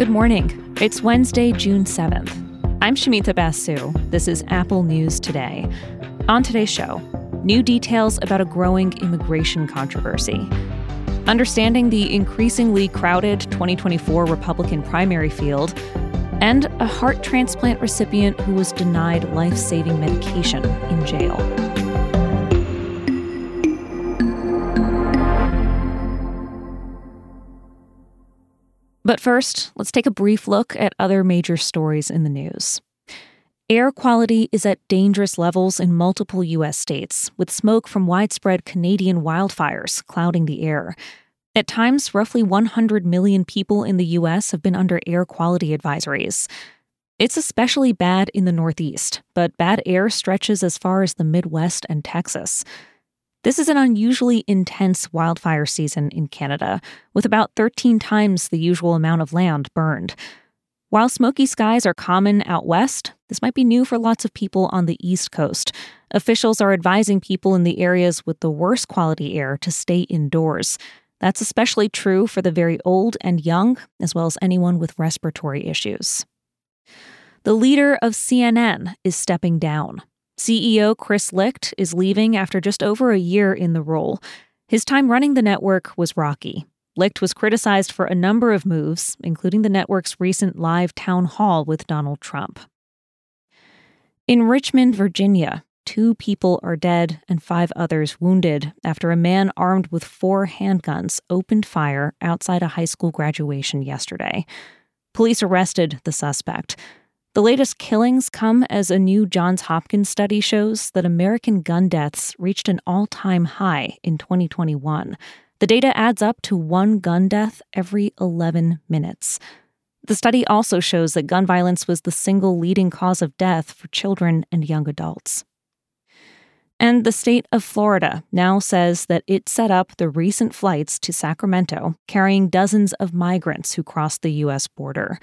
Good morning. It's Wednesday, June 7th. I'm Shamita Basu. This is Apple News Today. On today's show, new details about a growing immigration controversy, understanding the increasingly crowded 2024 Republican primary field, and a heart transplant recipient who was denied life saving medication in jail. But first, let's take a brief look at other major stories in the news. Air quality is at dangerous levels in multiple U.S. states, with smoke from widespread Canadian wildfires clouding the air. At times, roughly 100 million people in the U.S. have been under air quality advisories. It's especially bad in the Northeast, but bad air stretches as far as the Midwest and Texas. This is an unusually intense wildfire season in Canada, with about 13 times the usual amount of land burned. While smoky skies are common out west, this might be new for lots of people on the East Coast. Officials are advising people in the areas with the worst quality air to stay indoors. That's especially true for the very old and young, as well as anyone with respiratory issues. The leader of CNN is stepping down. CEO Chris Licht is leaving after just over a year in the role. His time running the network was rocky. Licht was criticized for a number of moves, including the network's recent live town hall with Donald Trump. In Richmond, Virginia, two people are dead and five others wounded after a man armed with four handguns opened fire outside a high school graduation yesterday. Police arrested the suspect. The latest killings come as a new Johns Hopkins study shows that American gun deaths reached an all time high in 2021. The data adds up to one gun death every 11 minutes. The study also shows that gun violence was the single leading cause of death for children and young adults. And the state of Florida now says that it set up the recent flights to Sacramento carrying dozens of migrants who crossed the U.S. border.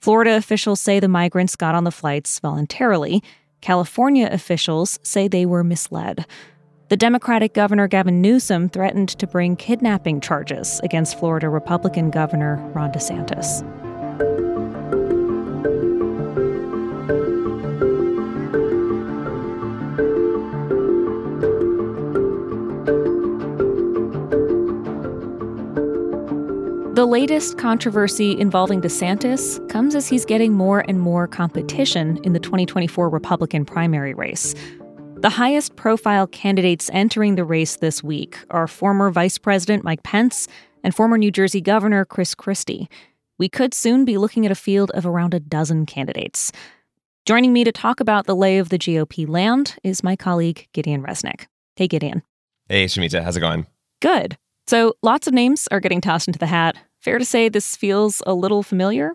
Florida officials say the migrants got on the flights voluntarily. California officials say they were misled. The Democratic Governor Gavin Newsom threatened to bring kidnapping charges against Florida Republican Governor Ron DeSantis. The latest controversy involving DeSantis comes as he's getting more and more competition in the 2024 Republican primary race. The highest profile candidates entering the race this week are former Vice President Mike Pence and former New Jersey Governor Chris Christie. We could soon be looking at a field of around a dozen candidates. Joining me to talk about the lay of the GOP land is my colleague Gideon Resnick. Hey, Gideon. Hey, Shamita. How's it going? Good. So, lots of names are getting tossed into the hat. Fair to say this feels a little familiar?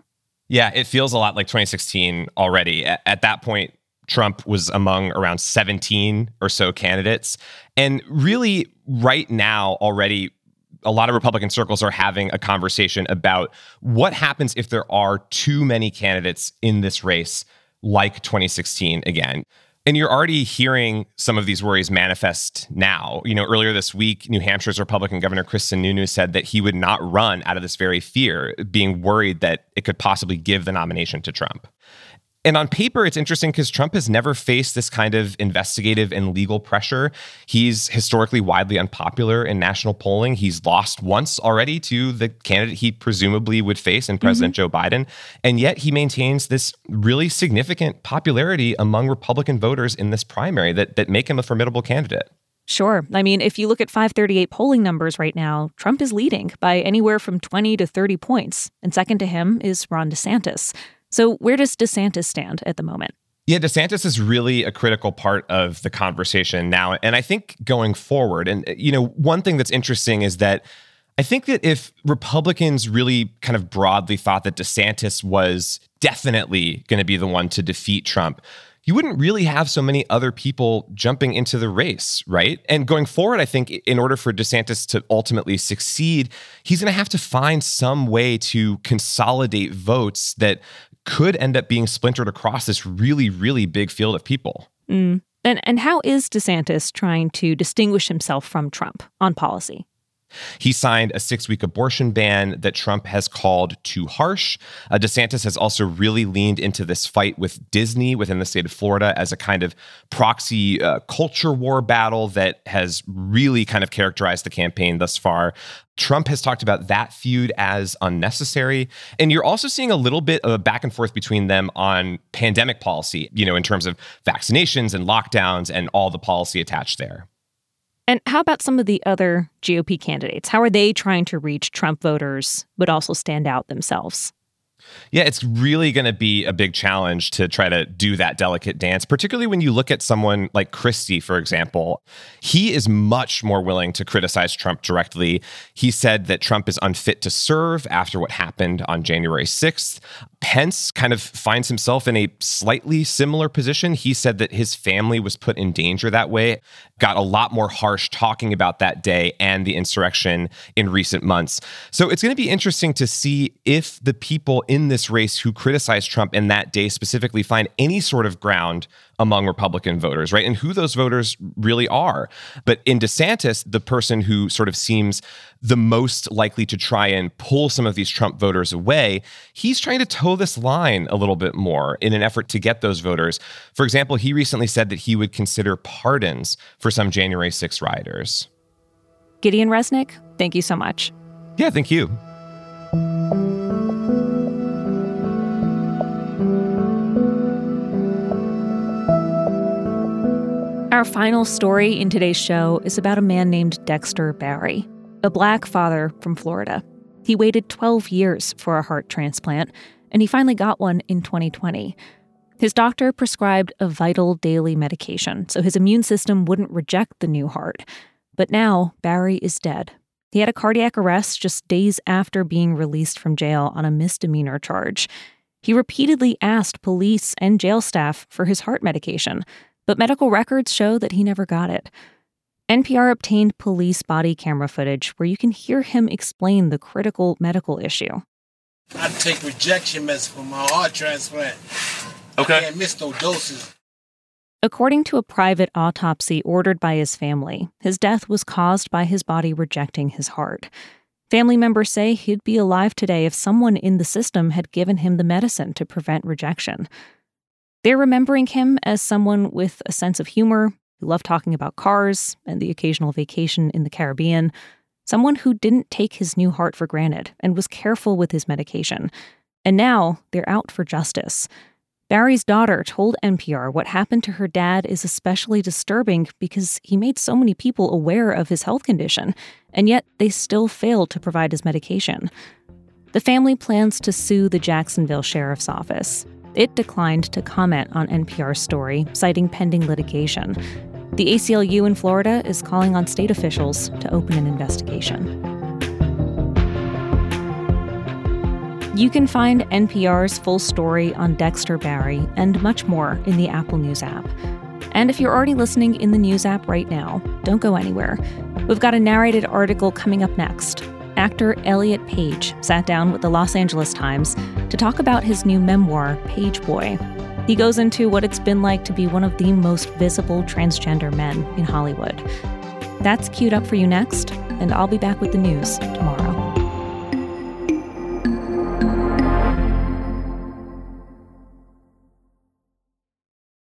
Yeah, it feels a lot like 2016 already. At, at that point, Trump was among around 17 or so candidates. And really, right now, already, a lot of Republican circles are having a conversation about what happens if there are too many candidates in this race, like 2016 again. And you're already hearing some of these worries manifest now. You know, earlier this week, New Hampshire's Republican Governor Chris Sununu said that he would not run out of this very fear, being worried that it could possibly give the nomination to Trump. And on paper, it's interesting because Trump has never faced this kind of investigative and legal pressure. He's historically widely unpopular in national polling. He's lost once already to the candidate he presumably would face in President mm-hmm. Joe Biden. And yet he maintains this really significant popularity among Republican voters in this primary that, that make him a formidable candidate. Sure. I mean, if you look at 538 polling numbers right now, Trump is leading by anywhere from 20 to 30 points. And second to him is Ron DeSantis. So, where does DeSantis stand at the moment? Yeah, DeSantis is really a critical part of the conversation now. And I think going forward, and, you know, one thing that's interesting is that I think that if Republicans really kind of broadly thought that DeSantis was definitely going to be the one to defeat Trump, you wouldn't really have so many other people jumping into the race, right? And going forward, I think in order for DeSantis to ultimately succeed, he's going to have to find some way to consolidate votes that could end up being splintered across this really, really big field of people. Mm. And, and how is DeSantis trying to distinguish himself from Trump on policy? He signed a six week abortion ban that Trump has called too harsh. Uh, DeSantis has also really leaned into this fight with Disney within the state of Florida as a kind of proxy uh, culture war battle that has really kind of characterized the campaign thus far. Trump has talked about that feud as unnecessary. And you're also seeing a little bit of a back and forth between them on pandemic policy, you know, in terms of vaccinations and lockdowns and all the policy attached there. And how about some of the other GOP candidates? How are they trying to reach Trump voters, but also stand out themselves? Yeah, it's really going to be a big challenge to try to do that delicate dance, particularly when you look at someone like Christie, for example. He is much more willing to criticize Trump directly. He said that Trump is unfit to serve after what happened on January 6th. Pence kind of finds himself in a slightly similar position. He said that his family was put in danger that way, got a lot more harsh talking about that day and the insurrection in recent months. So it's going to be interesting to see if the people in this race who criticized Trump in that day specifically find any sort of ground among Republican voters, right? And who those voters really are. But in DeSantis, the person who sort of seems the most likely to try and pull some of these Trump voters away, he's trying to toe this line a little bit more in an effort to get those voters. For example, he recently said that he would consider pardons for some January 6 rioters. Gideon Resnick, thank you so much. Yeah, thank you. Our final story in today's show is about a man named Dexter Barry, a black father from Florida. He waited 12 years for a heart transplant, and he finally got one in 2020. His doctor prescribed a vital daily medication so his immune system wouldn't reject the new heart. But now, Barry is dead. He had a cardiac arrest just days after being released from jail on a misdemeanor charge. He repeatedly asked police and jail staff for his heart medication, but medical records show that he never got it. NPR obtained police body camera footage where you can hear him explain the critical medical issue. I take rejection medicine for my heart transplant. Okay. I can't miss no doses. According to a private autopsy ordered by his family, his death was caused by his body rejecting his heart. Family members say he'd be alive today if someone in the system had given him the medicine to prevent rejection. They're remembering him as someone with a sense of humor, who loved talking about cars and the occasional vacation in the Caribbean, someone who didn't take his new heart for granted and was careful with his medication. And now they're out for justice. Barry's daughter told NPR what happened to her dad is especially disturbing because he made so many people aware of his health condition, and yet they still failed to provide his medication. The family plans to sue the Jacksonville Sheriff's Office. It declined to comment on NPR's story, citing pending litigation. The ACLU in Florida is calling on state officials to open an investigation. You can find NPR's full story on Dexter Barry and much more in the Apple News app. And if you're already listening in the News app right now, don't go anywhere. We've got a narrated article coming up next actor Elliot Page sat down with the Los Angeles Times to talk about his new memoir, Pageboy. He goes into what it's been like to be one of the most visible transgender men in Hollywood. That's queued up for you next, and I'll be back with the news tomorrow.